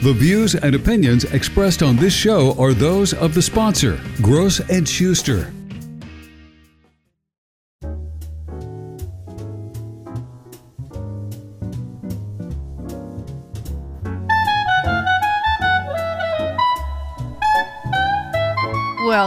The views and opinions expressed on this show are those of the sponsor, Gross and Schuster.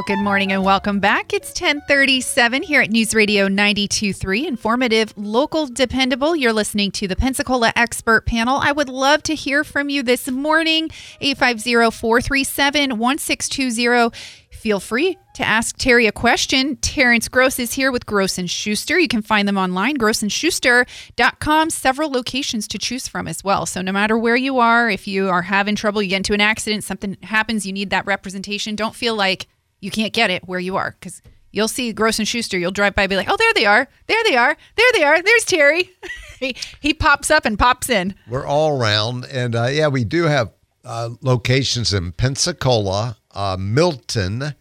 Well, good morning and welcome back. It's 1037 here at News Radio 92.3, informative, local, dependable. You're listening to the Pensacola Expert Panel. I would love to hear from you this morning, 850-437-1620. Feel free to ask Terry a question. Terrence Gross is here with Gross and Schuster. You can find them online, grossandschuster.com. Several locations to choose from as well. So no matter where you are, if you are having trouble, you get into an accident, something happens, you need that representation, don't feel like you can't get it where you are because you'll see Gross and Schuster. You'll drive by, and be like, "Oh, there they are! There they are! There they are! There's Terry." he he pops up and pops in. We're all around, and uh, yeah, we do have uh, locations in Pensacola, uh, Milton,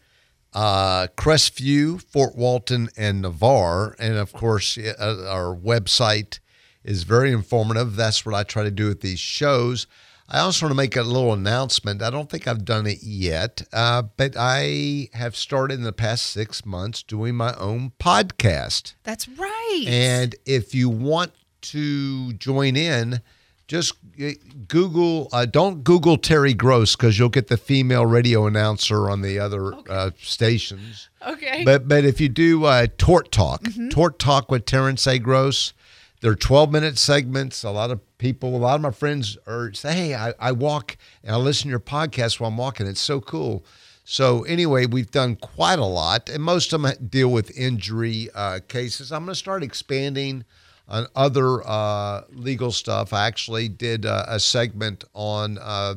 uh, Crestview, Fort Walton, and Navarre, and of course, uh, our website is very informative. That's what I try to do with these shows. I also want to make a little announcement. I don't think I've done it yet, uh, but I have started in the past six months doing my own podcast. That's right. And if you want to join in, just uh, Google, uh, don't Google Terry Gross because you'll get the female radio announcer on the other okay. uh, stations. Okay. But but if you do uh, Tort Talk, mm-hmm. Tort Talk with Terrence A. Gross, they're 12 minute segments. A lot of people, a lot of my friends are say, Hey, I, I walk and I listen to your podcast while I'm walking. It's so cool. So, anyway, we've done quite a lot, and most of them deal with injury uh, cases. I'm going to start expanding on other uh, legal stuff. I actually did uh, a segment on uh,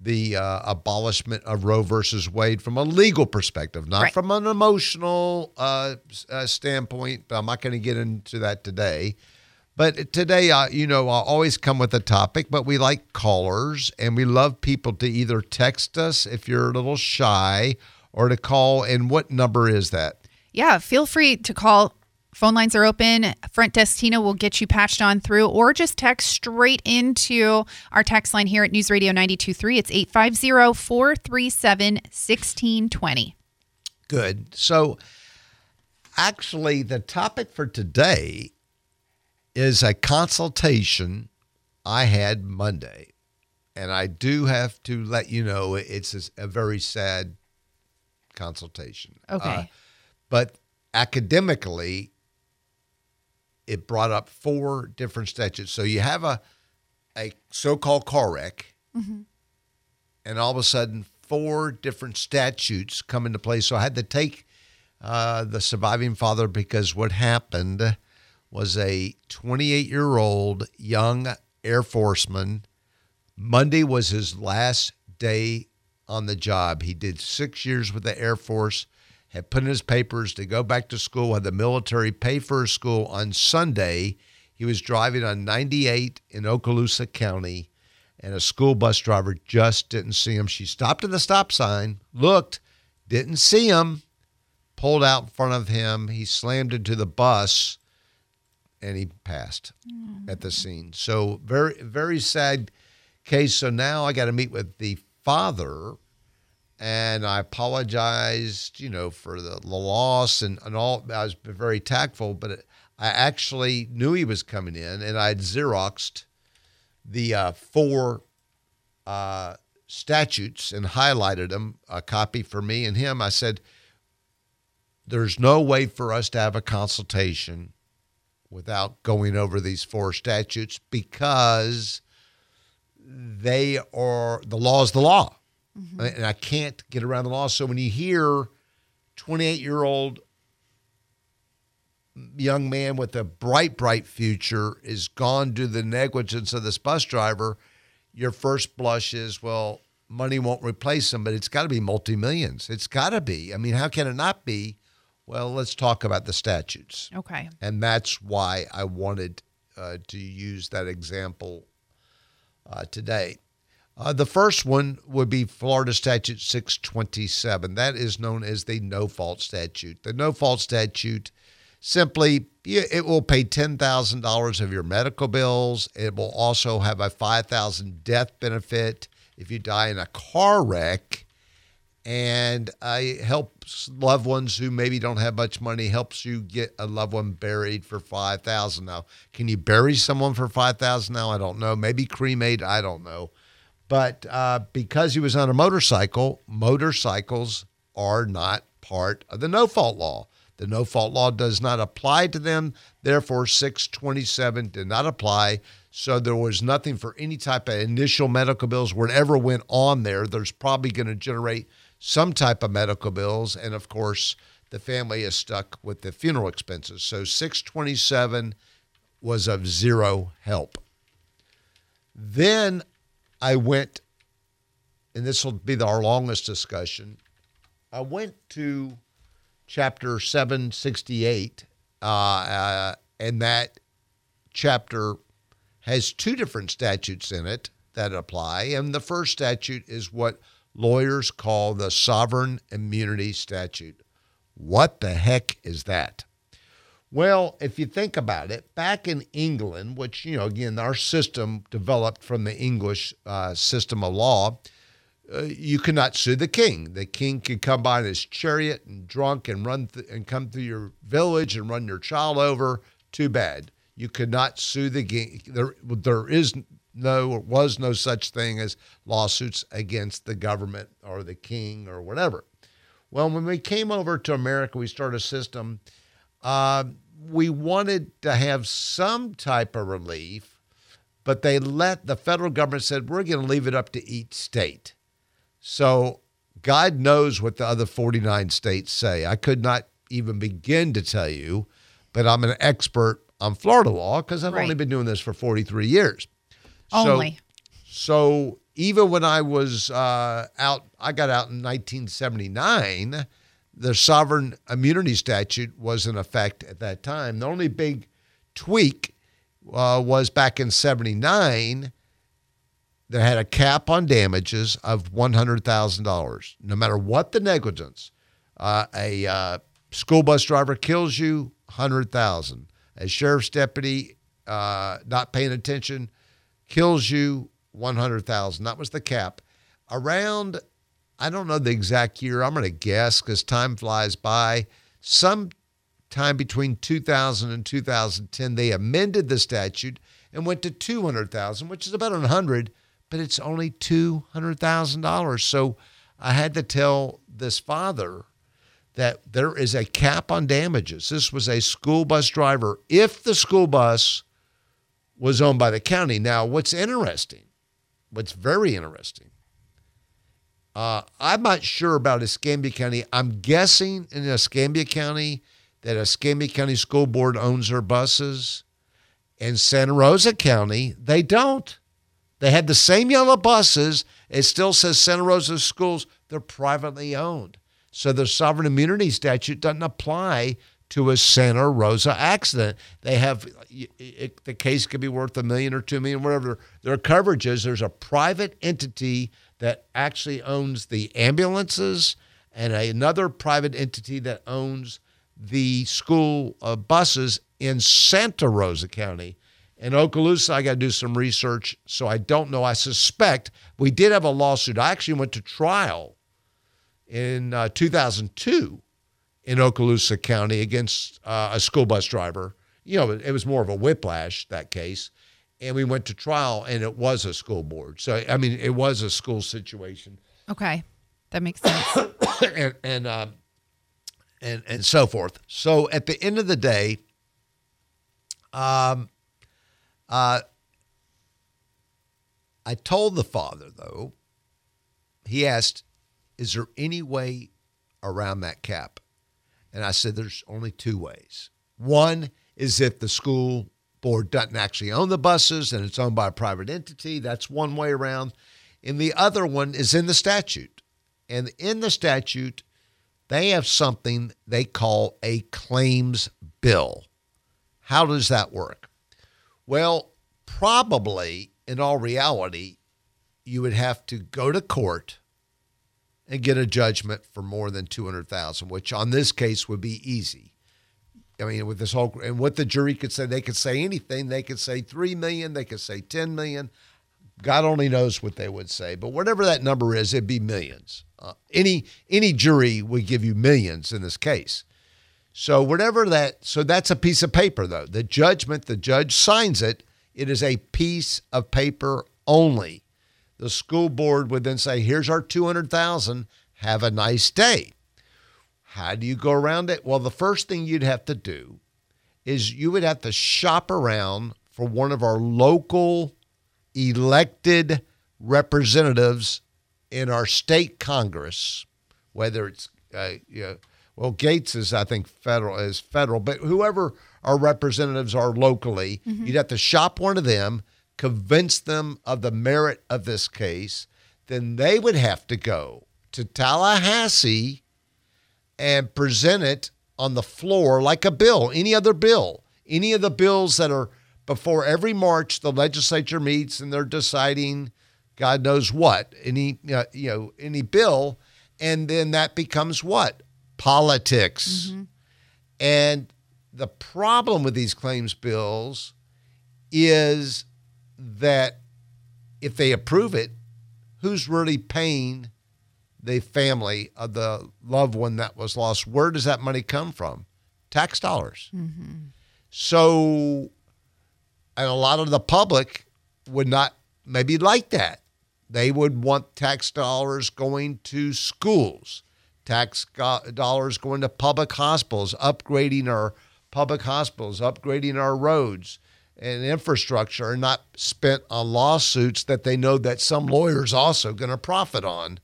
the uh, abolishment of Roe versus Wade from a legal perspective, not right. from an emotional uh, standpoint. But I'm not going to get into that today. But today, you know, I always come with a topic, but we like callers and we love people to either text us if you're a little shy or to call. And what number is that? Yeah, feel free to call. Phone lines are open. Front desk Tina will get you patched on through, or just text straight into our text line here at News Radio 923. It's 850 437 1620. Good. So, actually, the topic for today is a consultation I had Monday. And I do have to let you know it's a, very sad consultation. Okay. Uh, but academically, it brought up four different statutes. So you have a a so-called car wreck, mm-hmm. and all of a sudden, four different statutes come into play. So I had to take uh, the surviving father because what happened was a 28 year old young Air Forceman. Monday was his last day on the job. He did six years with the Air Force, had put in his papers to go back to school, had the military pay for his school. On Sunday, he was driving on 98 in Okaloosa County, and a school bus driver just didn't see him. She stopped at the stop sign, looked, didn't see him, pulled out in front of him. He slammed into the bus and he passed mm. at the scene. So very very sad case. So now I got to meet with the father, and I apologized, you know, for the, the loss and and all. I was very tactful, but it, I actually knew he was coming in, and I had xeroxed the uh, four uh, statutes and highlighted them, a copy for me and him. I said. There's no way for us to have a consultation without going over these four statutes because they are the law is the law. Mm-hmm. And I can't get around the law. So when you hear 28 year old young man with a bright, bright future is gone due to the negligence of this bus driver, your first blush is, well, money won't replace him, but it's got to be multi millions. It's got to be. I mean, how can it not be well, let's talk about the statutes. Okay. And that's why I wanted uh, to use that example uh, today. Uh, the first one would be Florida Statute 627. That is known as the no fault statute. The no fault statute simply it will pay $10,000 of your medical bills. It will also have a 5,000 death benefit if you die in a car wreck, and I helps loved ones who maybe don't have much money helps you get a loved one buried for five thousand now. Can you bury someone for five thousand now? I don't know. Maybe cremate. I don't know. But uh, because he was on a motorcycle, motorcycles are not part of the no fault law. The no fault law does not apply to them. Therefore, 627 did not apply. So there was nothing for any type of initial medical bills. Whatever went on there, there's probably going to generate some type of medical bills. And of course, the family is stuck with the funeral expenses. So 627 was of zero help. Then I went, and this will be our longest discussion. I went to chapter 768, uh, uh, and that chapter has two different statutes in it that apply. And the first statute is what lawyers call the sovereign immunity statute. What the heck is that? Well, if you think about it, back in England, which, you know, again, our system developed from the English uh, system of law, uh, you could not sue the king. The king could come by in his chariot and drunk and run th- and come through your village and run your child over. Too bad. You could not sue the king. There, there is no or was no such thing as lawsuits against the government or the king or whatever. Well, when we came over to America, we started a system. Uh, we wanted to have some type of relief, but they let the federal government said we're going to leave it up to each state. So God knows what the other 49 states say. I could not even begin to tell you, but I'm an expert on Florida law because I've Right. only been doing this for 43 years. Only. So, so even when I was uh, out, I got out in 1979. The sovereign immunity statute was in effect at that time. The only big tweak uh, was back in 79 that had a cap on damages of $100,000, no matter what the negligence. Uh, a uh, school bus driver kills you, 100000 A sheriff's deputy uh, not paying attention kills you, 100000 That was the cap. Around, I don't know the exact year, I'm going to guess because time flies by. Sometime between 2000 and 2010, they amended the statute and went to 200,000, which is about 100, but it's only $200,000. So I had to tell this father that there is a cap on damages. This was a school bus driver. If the school bus was owned by the county. Now, what's interesting, what's very interesting, uh, I'm not sure about Escambia County. I'm guessing in Escambia County that Escambia County School Board owns their buses. In Santa Rosa County, they don't. They had the same yellow buses. It still says Santa Rosa schools. They're privately owned. So the sovereign immunity statute doesn't apply to a Santa Rosa accident. They have it, the case could be worth a million or two million, whatever their coverage is. There's a private entity that actually owns the ambulances and another private entity that owns the school uh, buses in Santa Rosa County. In Okaloosa, I got to do some research, so I don't know. I suspect we did have a lawsuit. I actually went to trial in uh, 2002 in Okaloosa County against uh, a school bus driver. You know, it was more of a whiplash, that case. And we went to trial, and it was a school board. So, I mean, it was a school situation Okay. That makes sense. and and um, and and so forth. So at the end of the day, um, uh, I told the father though. He asked, "Is there any way around that cap?" And I said, "There's only two ways. One is if the school board doesn't actually own the buses and it's owned by a private entity. That's one way around." And the other one is in the statute. And in the statute, they have something they call a claims bill. How does that work? Well, probably in all reality, you would have to go to court and get a judgment for more than 200,000, which on this case would be easy. I mean, with this whole and what the jury could say, they could say anything. They could say 3 million, they could say 10 million. God only knows what they would say, but whatever that number is, it'd be millions. Uh, any any jury would give you millions in this case. So whatever that, so that's a piece of paper though. The judgment, the judge signs it. It is a piece of paper only. The school board would then say, "Here's our two hundred thousand. Have a nice day." How do you go around it? Well, the first thing you'd have to do is you would have to shop around for one of our local elected representatives in our state Congress, whether it's uh, you know, well Gates is I think federal is federal, but whoever our representatives are locally, mm-hmm. you'd have to shop one of them, convince them of the merit of this case, then they would have to go to Tallahassee and present it on the floor like a bill, any other bill, any of the bills that are before every March the legislature meets and they're deciding God knows what any uh, you know any bill, and then that becomes what politics, mm-hmm. and the problem with these claims bills is that if they approve it, who's really paying the family of the loved one that was lost? Where does that money come from? Tax dollars. Mm-hmm. So and a lot of the public would not maybe like that. They would want tax dollars going to schools, tax dollars going to public hospitals, upgrading our public hospitals, upgrading our roads and infrastructure, are not spent on lawsuits that they know that some lawyers also going to profit on.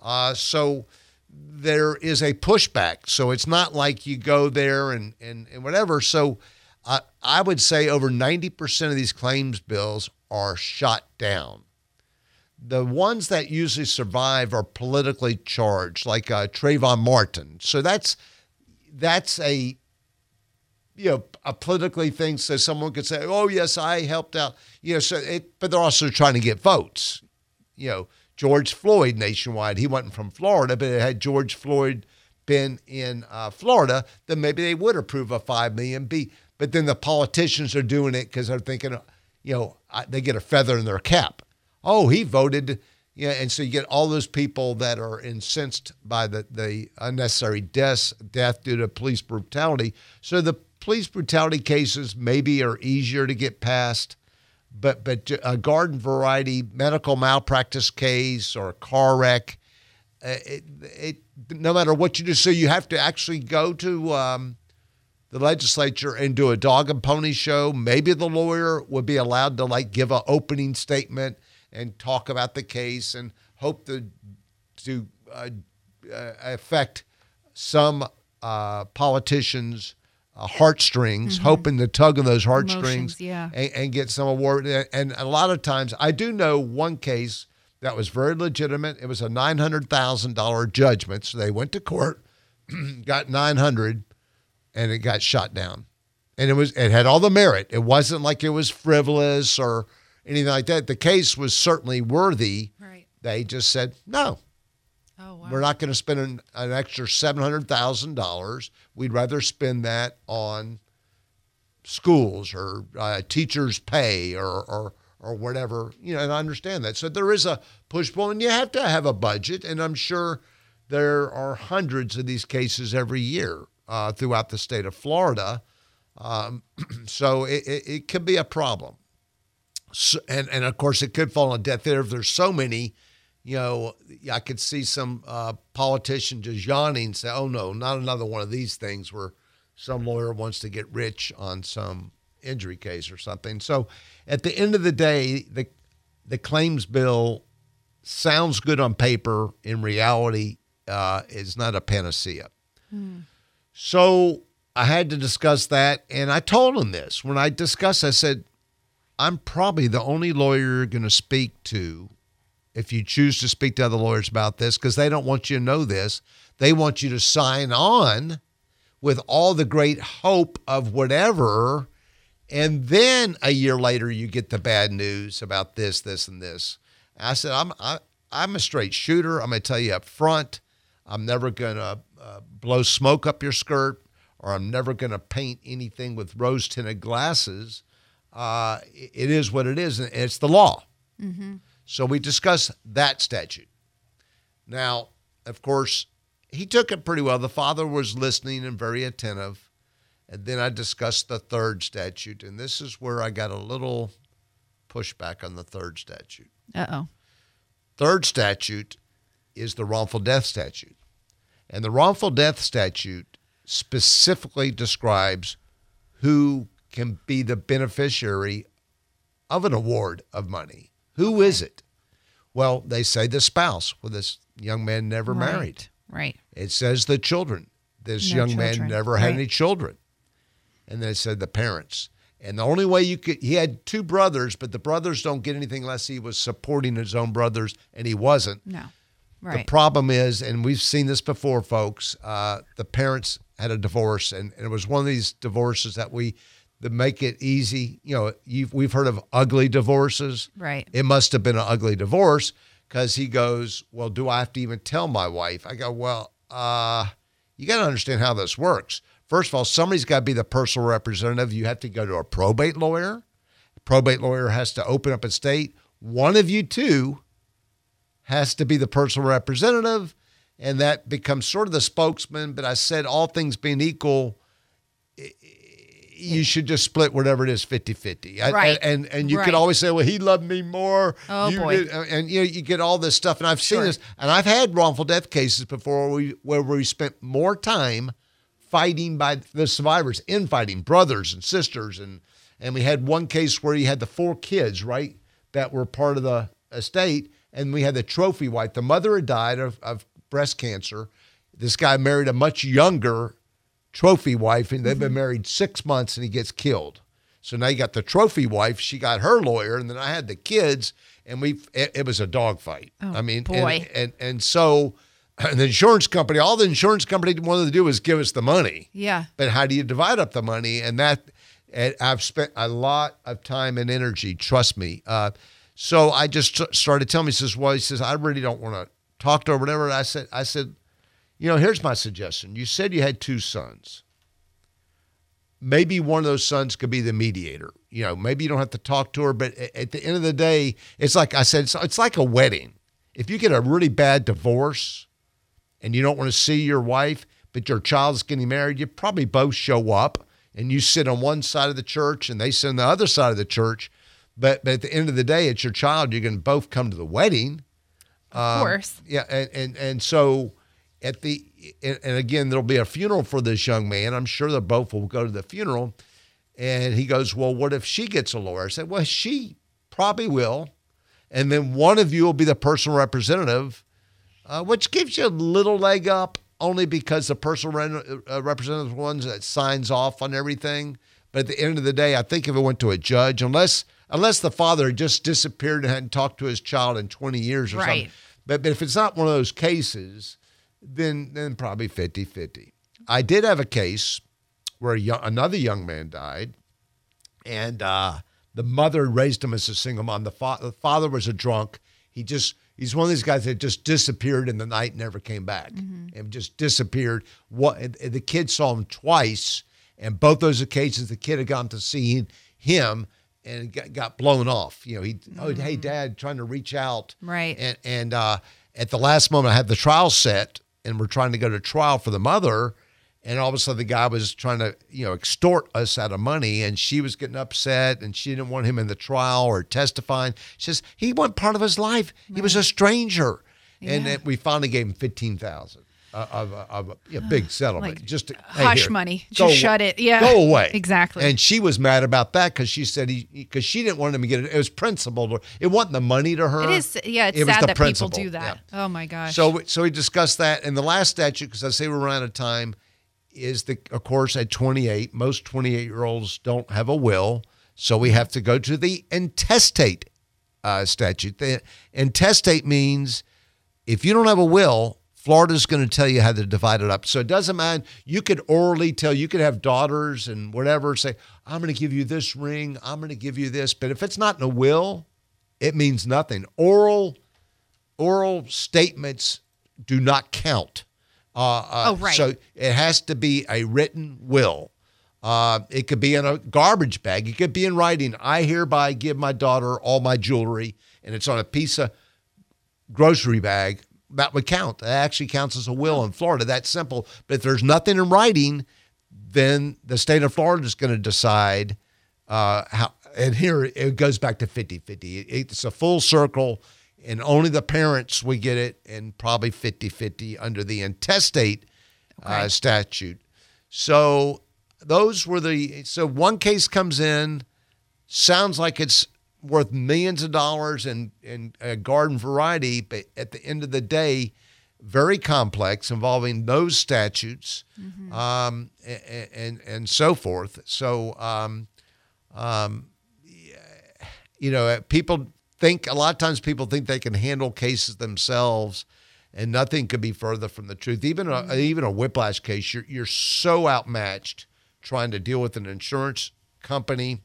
Uh, so there is a pushback. So it's not like you go there and, and, and whatever. So I, I would say over 90% of these claims bills are shot down. The ones that usually survive are politically charged, like uh, Trayvon Martin. So that's that's a you know a politically thing. So someone could say, "Oh yes, I helped out." You know, so it, but they're also trying to get votes. You know, George Floyd nationwide. He wasn't from Florida, but had George Floyd been in uh, Florida, then maybe they would approve a five million B. But then the politicians are doing it because they're thinking, you know, they get a feather in their cap. Oh, he voted. Yeah, and so you get all those people that are incensed by the, the unnecessary deaths, death due to police brutality. So the police brutality cases maybe are easier to get past, but but a garden variety medical malpractice case or a car wreck, uh, it, it, no matter what you do, so you have to actually go to um, the legislature and do a dog and pony show. Maybe the lawyer would be allowed to like give an opening statement and talk about the case and hope to to uh, uh, affect some uh, politicians' uh, heartstrings, mm-hmm. hoping to tug on those heartstrings yeah. and, and, get some award. And a lot of times, I do know one case that was very legitimate. It was a nine hundred thousand dollar judgment, so they went to court, got nine hundred and it got shot down. And it was it had all the merit. It wasn't like it was frivolous or anything like that. The case was certainly worthy. Right. They just said no. Oh, wow. We're not going to spend an, an extra seven hundred thousand dollars. We'd rather spend that on schools or uh, teachers' pay or, or or whatever. You know, and I understand that. So there is a push pull, and you have to have a budget. And I'm sure there are hundreds of these cases every year uh, throughout the state of Florida. Um, so it, it, it, could be a problem. So, and, and of course, it could fall on death ear if there's so many. You know, I could see some uh, politician just yawning and say, oh no, not another one of these things where some lawyer wants to get rich on some injury case or something. So at the end of the day, the, the claims bill sounds good on paper. In reality, uh, is not a panacea. Hmm. So I had to discuss that. And I told him this. When I discussed, I said, I'm probably the only lawyer you're going to speak to if you choose to speak to other lawyers about this because they don't want you to know this. They want you to sign on with all the great hope of whatever. And then a year later, you get the bad news about this, this, and this. I said, I'm, I, I'm a straight shooter. I'm going to tell you up front. I'm never going to uh, blow smoke up your skirt, or I'm never going to paint anything with rose tinted glasses. Uh, it is what it is, and it's the law. So we discussed that statute. Now, of course, he took it pretty well. The father was listening and very attentive. And then I discussed the third statute. And this is where I got a little pushback on the third statute. Uh oh. Third statute is the wrongful death statute. And the wrongful death statute specifically describes who can be the beneficiary of an award of money. Who is it? Well, they say the spouse. Well, this young man never married. Right. It says the children. This No young man children. never had Right. any children. And they said the parents. And the only way you could, he had two brothers, but the brothers don't get anything unless he was supporting his own brothers, and he wasn't. No. The problem is, and we've seen this before, folks. Uh, the parents had a divorce, and, and it was one of these divorces that we that make it easy. You know, you've, we've heard of ugly divorces. Right. It must have been an ugly divorce because he goes, "Well, do I have to even tell my wife?" I go, "Well, uh, you got to understand how this works. First of all, somebody's got to be the personal representative. You have to go to a probate lawyer. Probate lawyer has to open up a state. One of you two has to be the personal representative, and that becomes sort of the spokesman. But I said, all things being equal, you should just split whatever it is 50 50. Right. And, and you Right. could always say, well, he loved me more. Oh, You boy. did- uh, and you know, you get all this stuff. And I've seen Sure. this, and I've had wrongful death cases before where we, where we spent more time fighting by the survivors, infighting brothers and sisters. And, and we had one case where you had the four kids, right, that were part of the estate. And we had the trophy wife. The mother had died of, of breast cancer. This guy married a much younger trophy wife, and they've been married six months, and he gets killed. So now you got the trophy wife. She got her lawyer, and then I had the kids, and we it, it was a dogfight. I mean, and- boy. and, and so and the insurance company, all the insurance company wanted to do was give us the money. Yeah. But how do you divide up the money? And that, and I've spent a lot of time and energy. Trust me. Uh, so I just t- started telling me. He says, "Well, he says I really don't want to talk to her, whatever." And I said, "I said, you know, here's my suggestion. You said you had two sons. Maybe one of those sons could be the mediator. You know, maybe you don't have to talk to her, but at the end of the day, it's like I said, it's, it's like a wedding. If you get a really bad divorce and you don't want to see your wife, but your child's getting married, you probably both show up and you sit on one side of the church and they sit on the other side of the church. But, but at the end of the day, it's your child. You're going to both come to the wedding. Of um, course. Yeah, and and and so at the and, and again there'll be a funeral for this young man. I'm sure they both will go to the funeral. And he goes, "Well, what if she gets a lawyer?" I said, "Well, she probably will." And then one of you will be the personal representative, uh, which gives you a little leg up only because the personal re- uh, representative is the ones that signs off on everything. But at the end of the day, I think if it went to a judge, unless unless the father had just disappeared and hadn't talked to his child in 20 years or Right. something. But, but if it's not one of those cases, then then probably 50-50. I did have a case where a young, another young man died, and uh, the mother raised him as a single mom. The, fa- the father was a drunk. He just he's one of these guys that just disappeared in the night, and never came back, and just disappeared. What and the kid saw him twice, and both those occasions the kid had gone to see him and got, got blown off. You know, he oh hey dad, trying to reach out, Right. and and uh, at the last moment, I had the trial set, and we're trying to go to trial for the mother. And all of a sudden, the guy was trying to, you know, extort us out of money, and she was getting upset, and she didn't want him in the trial or testifying. She says he wasn't part of his life; he was a stranger. And Yeah. then we finally gave him fifteen thousand of, of, of a big settlement. Like, just to, hey, hush here, money. Just shut it. Yeah. go away. Exactly. And she was mad about that because she said he because she didn't want him to get it. It was principled. It wasn't the money to her. It is. Yeah, it's It sad the that principle. people do that. Yeah. Oh my gosh. So so we discussed that, and the last statute, because I say we're out of time, is the of course at 28. Most 28 year olds don't have a will, so we have to go to the intestate uh, statute. The intestate means if you don't have a will, Florida's going to tell you how to divide it up. So it doesn't matter. You could orally tell. You could have daughters and whatever. Say, I'm going to give you this ring. I'm going to give you this. But if it's not in a will, it means nothing. Oral oral statements do not count. Uh, uh, Oh, right. So it has to be a written will. Uh, it could be in a garbage bag. It could be in writing. I hereby give my daughter all my jewelry and it's on a piece of grocery bag, that would count. That actually counts as a will in Florida. That's simple. But if there's nothing in writing, then the state of Florida is going to decide uh, how. And here it goes back to 50 50. It's a full circle, and only the parents would get it, and probably 50 50 under the intestate uh, statute. So those were the. So one case comes in, sounds like it's worth millions of dollars in, in a garden variety, but at the end of the day, very complex involving those statutes um, and, and and so forth. So, um, um, you know, uh, people think a lot of times people think they can handle cases themselves, and nothing could be further from the truth. Even a, even a whiplash case, you're you're so outmatched trying to deal with an insurance company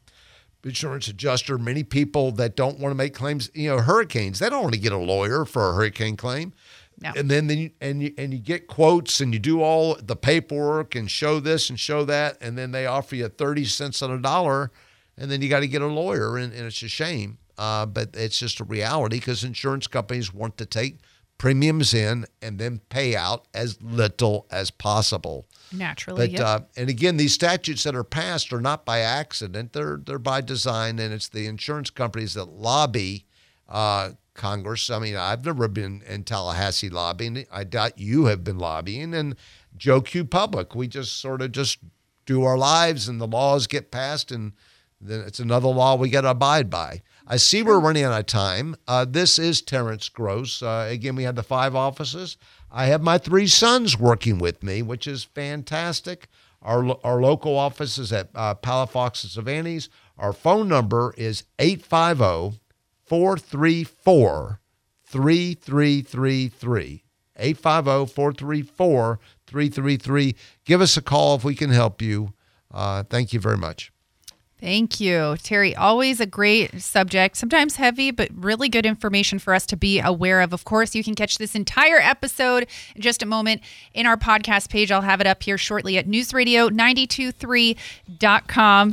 insurance adjuster, many people that don't want to make claims, you know, hurricanes, they don't want to get a lawyer for a hurricane claim. No. And then, then you, and you and you get quotes and you do all the paperwork and show this and show that, and then they offer you 30 cents on a dollar, and then you got to get a lawyer, and, and it's a shame. Uh, but it's just a reality because insurance companies want to take premiums in and then pay out as little as possible. Naturally. But yep. uh, and again, these statutes that are passed are not by accident; they're they're by design, and it's the insurance companies that lobby uh, Congress. I mean, I've never been in Tallahassee lobbying. I doubt you have been lobbying. And Joe Q Public, we just sort of just do our lives, and the laws get passed, and then it's another law we got to abide by. I see we're running out of time. Uh, this is Terrence Gross. Uh, again, we had the five offices. I have my three sons working with me, which is fantastic. Our, our local office is at uh, Palafox and Cervantes. Our phone number is 850 434 3333. 850 434 3333. Give us a call if we can help you. Uh, thank you very much. Thank you, Terry. Always a great subject, sometimes heavy, but really good information for us to be aware of. Of course, you can catch this entire episode in just a moment in our podcast page. I'll have it up here shortly at newsradio923.com.